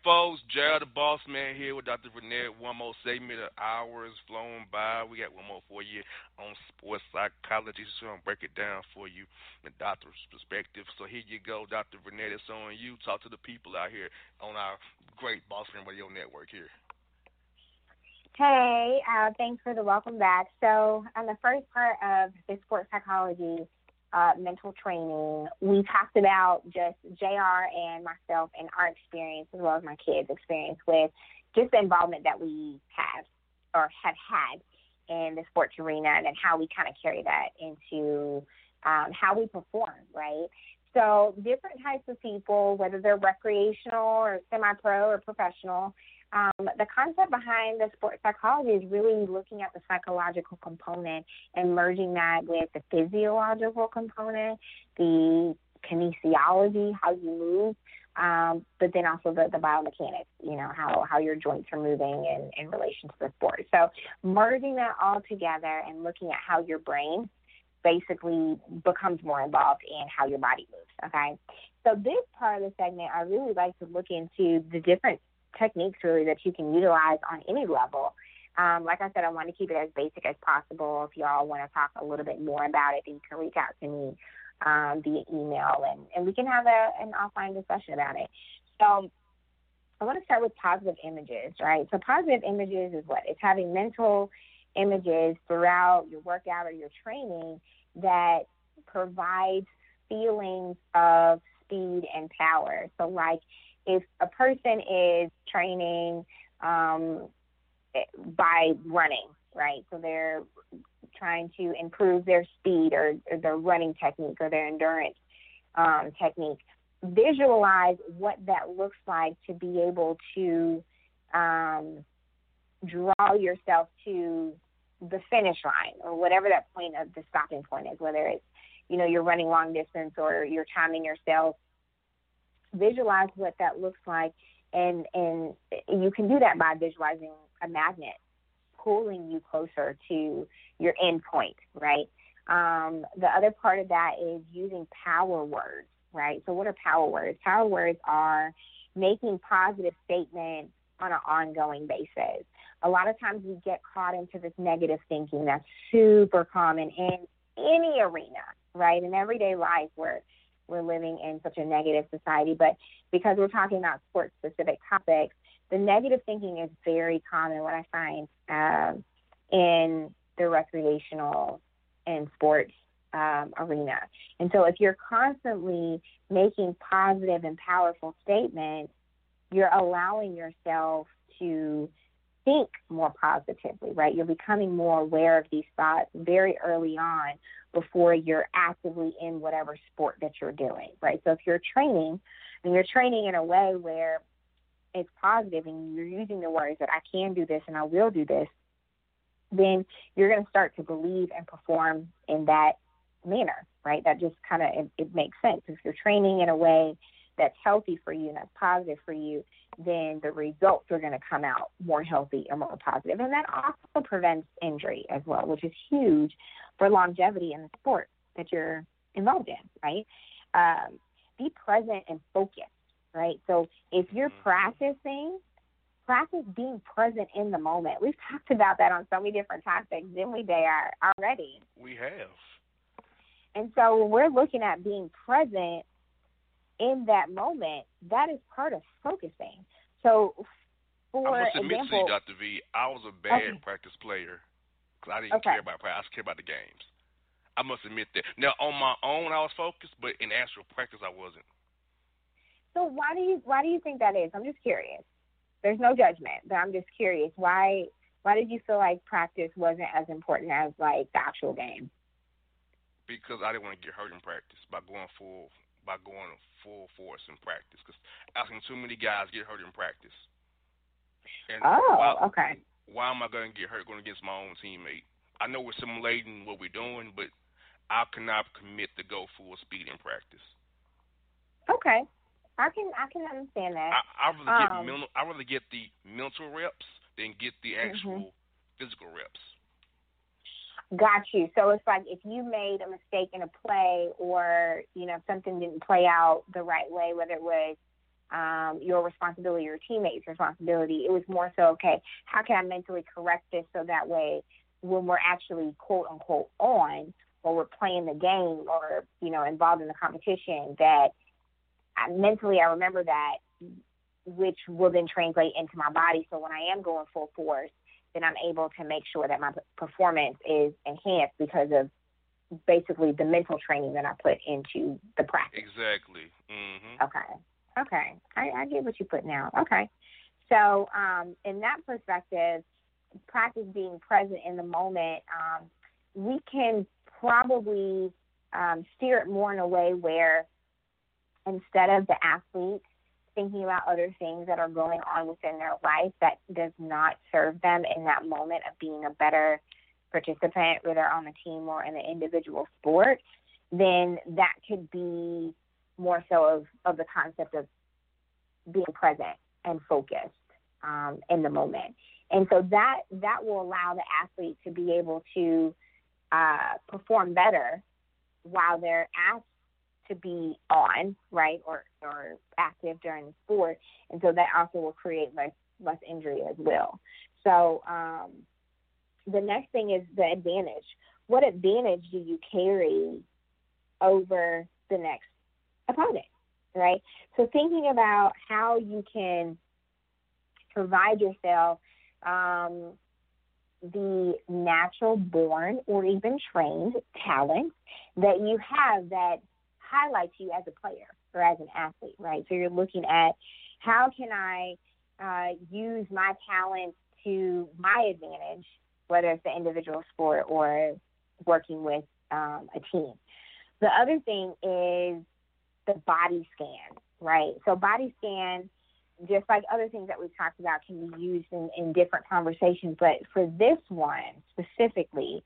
Folks. JR, the boss man, here with Dr. Vernette. One more segment of hours flown by. We got one more for you on sports psychology. So I'm gonna break it down for you the doctor's perspective. So here you go, Dr. Vernette. It's on you. Talk to the people out here on our great Boss Man Radio Network here. Hey, uh, thanks for the welcome back. So, on the first part of the sports psychology uh, mental training, we talked about just JR and myself and our experience, as well as my kids' experience with just the involvement that we have or have had in the sports arena and how we kind of carry that into um, how we perform, right? So, different types of people, whether they're recreational or semi pro or professional, um, the concept behind the sports psychology is really looking at the psychological component and merging that with the physiological component, the kinesiology, how you move, um, but then also the, the biomechanics, you know, how, how your joints are moving in, in relation to the sport. So merging that all together and looking at how your brain basically becomes more involved in how your body moves. Okay. So this part of the segment, I really like to look into the different techniques really that you can utilize on any level. Um, like I said, I want to keep it as basic as possible. If y'all want to talk a little bit more about it, then you can reach out to me um, via email and, and we can have a, an offline discussion about it. So I want to start with positive images, right? So positive images is what? It's having mental images throughout your workout or your training that provides feelings of speed and power. So like if a person is training um, by running, right? So they're trying to improve their speed or, or their running technique or their endurance um, technique. Visualize what that looks like to be able to um, draw yourself to the finish line or whatever that point of the stopping point is, whether it's you know you're running long distance or you're timing yourself. Visualize what that looks like, and and you can do that by visualizing a magnet pulling you closer to your end point, right? Um, the other part of that is using power words, right? So, what are power words? Power words are making positive statements on an ongoing basis. A lot of times we get caught into this negative thinking that's super common in any arena, right? In everyday life where we're living in such a negative society, but because we're talking about sports specific topics, the negative thinking is very common. What I find um, in the recreational and sports um, arena. And so if you're constantly making positive and powerful statements, you're allowing yourself to think more positively, right? You're becoming more aware of these thoughts very early on before you're actively in whatever sport that you're doing, right? So if you're training and you're training in a way where it's positive and you're using the words that I can do this and I will do this, then you're going to start to believe and perform in that manner, right? That just kind of it, it makes sense. If you're training in a way that's healthy for you and that's positive for you, then the results are going to come out more healthy and more positive. And that also prevents injury as well, which is huge for longevity in the sport that you're involved in, right? Um, be present and focused, right? So if you're mm-hmm. practicing practice being present in the moment. We've talked about that on so many different topics, didn't we, Dare, already? We have. And so when we're looking at being present in that moment, that is part of focusing. So, for I must admit example, to you, Dr. V, I was a bad okay. practice player because I didn't okay. care about practice. I just care about the games. I must admit that. Now, on my own, I was focused, but in actual practice, I wasn't. So why do you why do you think that is? I'm just curious there's no judgment, but I'm just curious why why did you feel like practice wasn't as important as like the actual game? Because I didn't want to get hurt in practice by going full by going full force in practice. Because I've seen too many guys get hurt in practice. And oh, why, okay. Why am I going to get hurt going against my own teammate? I know we're simulating what we're doing, but I cannot commit to go full speed in practice. Okay. I can I can understand that. I, I really um, get mental. I really get the mental reps than get the mm-hmm. actual mm-hmm. physical reps. Got you. So it's like if you made a mistake in a play, or you know something didn't play out the right way, whether it was um, your responsibility or teammate's responsibility, it was more so okay. How can I mentally correct this so that way when we're actually quote unquote on, or we're playing the game, or you know involved in the competition, that I, mentally I remember that, which will then translate into my body. So when I am going full force, then I'm able to make sure that my performance is enhanced because of basically the mental training that I put into the practice. Exactly. Mm-hmm. Okay. Okay. I, I get what you put now. Okay. So um, in that perspective, practice being present in the moment, um, we can probably um, steer it more in a way where instead of the athlete thinking about other things that are going on within their life that does not serve them in that moment of being a better participant, whether on the team or in the individual sport, then that could be more so of, of the concept of being present and focused um, in the moment. And so that that will allow the athlete to be able to uh, perform better while they're asked to be on, right, or or active during the sport, and so that also will create less less injury as well. So um, the next thing is the advantage. What advantage do you carry over the next opponent, right? So thinking about how you can provide yourself um, the natural born or even trained talent that you have that highlights you as a player or as an athlete, right? So you're looking at how can I uh, use my talents to my advantage, whether it's the individual sport or working with um, a team. The other thing is the body scan, right? So body scan just like other things that we've talked about can be used in, in different conversations. But for this one specifically,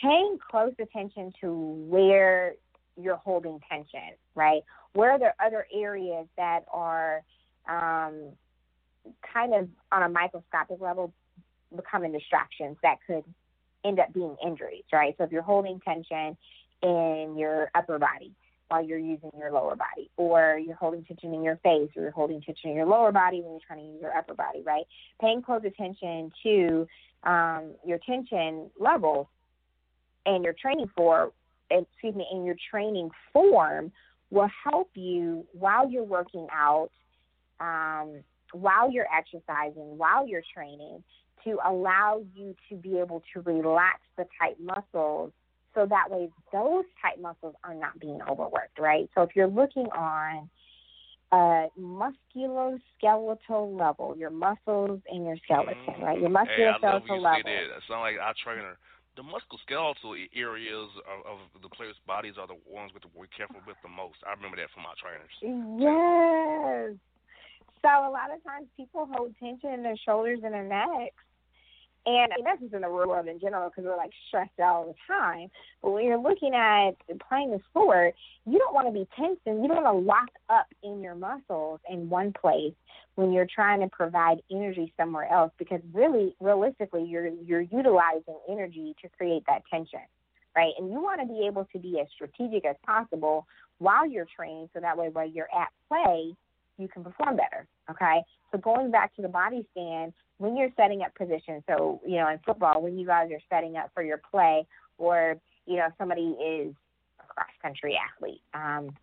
paying close attention to where you're holding tension, right? Where are there other areas that are um, kind of on a microscopic level becoming distractions that could end up being injuries, right? So if you're holding tension in your upper body while you're using your lower body, or you're holding tension in your face, or you're holding tension in your lower body when you're trying to use your upper body, right? Paying close attention to um, your tension levels and your training for, excuse me, and your training form will help you while you're working out, um, while you're exercising, while you're training, to allow you to be able to relax the tight muscles so that way those tight muscles are not being overworked, right? So if you're looking on a musculoskeletal level, your muscles and your skeleton, mm-hmm. right? Your musculoskeletal hey, I love when you level. Say that. It sounds like our trainer. The musculoskeletal areas of, of the players' bodies are the ones we're careful with the most. I remember that from my trainers. Yes. So a lot of times people hold tension in their shoulders and their necks and that's just in the real world in general because we're like stressed out all the time. But when you're looking at playing the sport, you don't want to be tense and you don't want to lock up in your muscles in one place when you're trying to provide energy somewhere else because really realistically you're you're utilizing energy to create that tension. Right. And you want to be able to be as strategic as possible while you're training so that way while you're at play you can perform better. Okay. So going back to the body scan, when you're setting up positions, so you know in football, when you guys are setting up for your play, or you know somebody is a cross country athlete, um,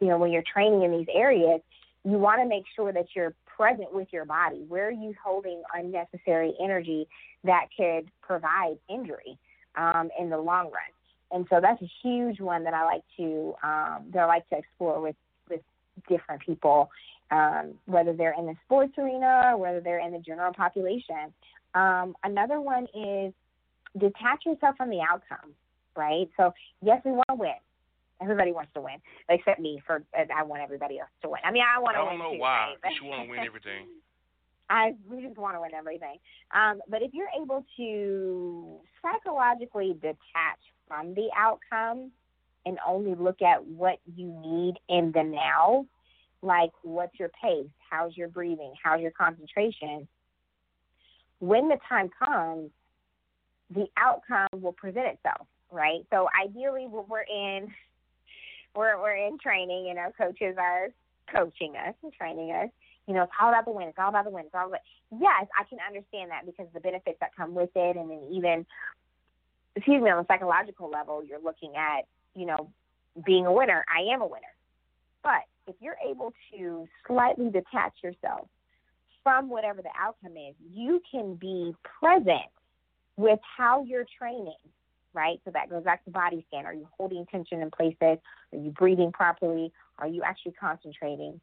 you know when you're training in these areas, you want to make sure that you're present with your body. Where are you holding unnecessary energy that could provide injury um, in the long run? And so that's a huge one that I like to um, that I like to explore with with different people um, whether they're in the sports arena or whether they're in the general population. Um, another one is detach yourself from the outcome, right? So, yes, we want to win. Everybody wants to win, except me. For I want everybody else to win. I mean, I want to. I don't know too, why. Right? you want to win everything. I we just want to win everything. Um, but if you're able to psychologically detach from the outcome and only look at what you need in the now, like what's your pace, how's your breathing, how's your concentration, when the time comes, the outcome will present itself, right? So ideally, when we're in, we're we're in training, you know, coaches are coaching us and training us. You know, it's all about the win. It's all about the win. It's all about. Yes, I can understand that because the benefits that come with it, and then even, excuse me, on a psychological level, you're looking at, you know, being a winner. I am a winner, but if you're able to slightly detach yourself from whatever the outcome is, you can be present with how you're training, right? So that goes back to body scan. Are you holding tension in places? Are you breathing properly? Are you actually concentrating?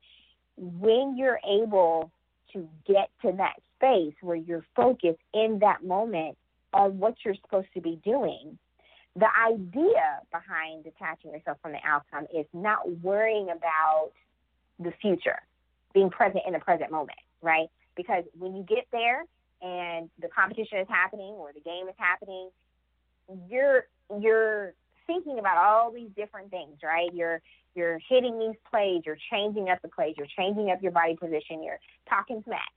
When you're able to get to that space where you're focused in that moment on what you're supposed to be doing, the idea behind detaching yourself from the outcome is not worrying about the future, being present in the present moment, right? Because when you get there and the competition is happening or the game is happening, you're you're thinking about all these different things, right? You're you're hitting these plays, you're changing up the plays, you're changing up your body position, you're talking smack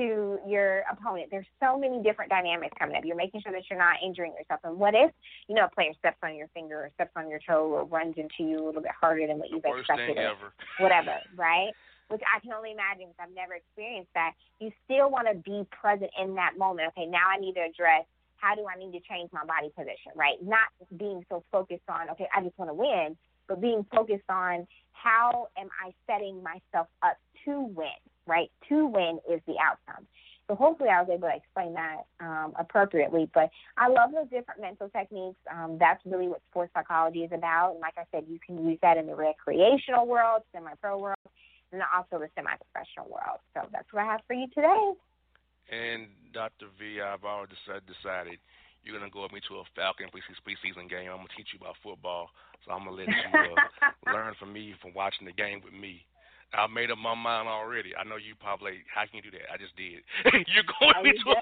to your opponent. There's so many different dynamics coming up. You're making sure that you're not injuring yourself. And what if, you know, a player steps on your finger or steps on your toe or runs into you a little bit harder than what you've expected or ever. whatever, right? Which I can only imagine because I've never experienced that. You still want to be present in that moment. Okay, now I need to address how do I need to change my body position, right? Not being so focused on, okay, I just want to win, but being focused on how am I setting myself up to win, right? To win is the outcome. So hopefully I was able to explain that um, appropriately. But I love those different mental techniques. Um, that's really what sports psychology is about. And like I said, you can use that in the recreational world, semi-pro world, and also the semi-professional world. So that's what I have for you today. And Dr. V, I've already decided you're gonna go with me to a Falcon preseason game. I'm gonna teach you about football, so I'm gonna let you uh, learn from me from watching the game with me. I made up my mind already. I know you probably. How can you do that? I just did. You're going Oh, into a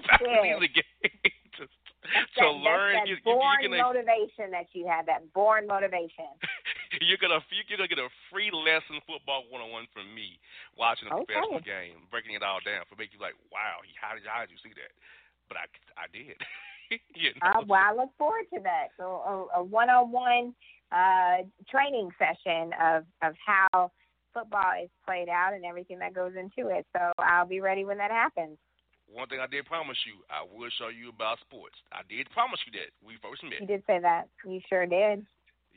did. game to, to that, learn. That's that you, you, born you're gonna motivation that you have. That born motivation. you're gonna you're gonna get a free lesson football one on one from me watching a Okay. professional game, breaking it all down for make you like, wow, how did how did you see that? But I I did. you know? Uh, well, I look forward to that. So a, a one-on-one uh, training session of of how football is played out and everything that goes into it. So I'll be ready when that happens. One thing I did promise you, I will show you about sports. I did promise you that. We first met. You did say that. You sure did.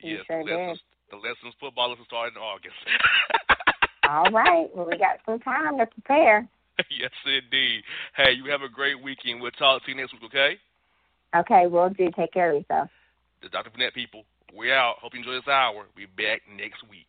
You yes, sure the lessons, the lessons football lessons started in August. All right. Well, we got some time to prepare. yes, indeed. Hey, you have a great weekend. We'll talk to you next week, okay? Okay, we'll do. Take care of yourself. The Dr. Vernette people, we're out. Hope you enjoy this hour. We'll be back next week.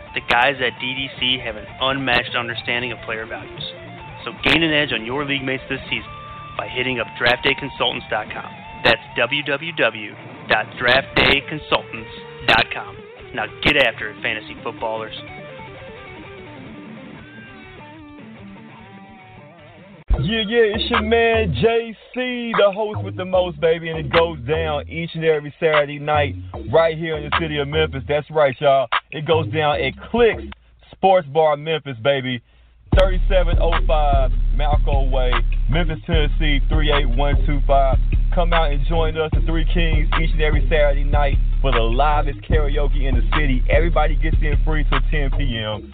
the guys at DDC have an unmatched understanding of player values. So gain an edge on your league mates this season by hitting up draftdayconsultants.com. That's www.draftdayconsultants.com. Now get after it, fantasy footballers. Yeah, yeah, it's your man JC, the host with the most, baby, and it goes down each and every Saturday night right here in the city of Memphis. That's right, y'all. It goes down at Clicks Sports Bar, Memphis, baby. 3705 Malco Way, Memphis, Tennessee 38125. Come out and join us, the Three Kings, each and every Saturday night for the livest karaoke in the city. Everybody gets in free till 10 p.m.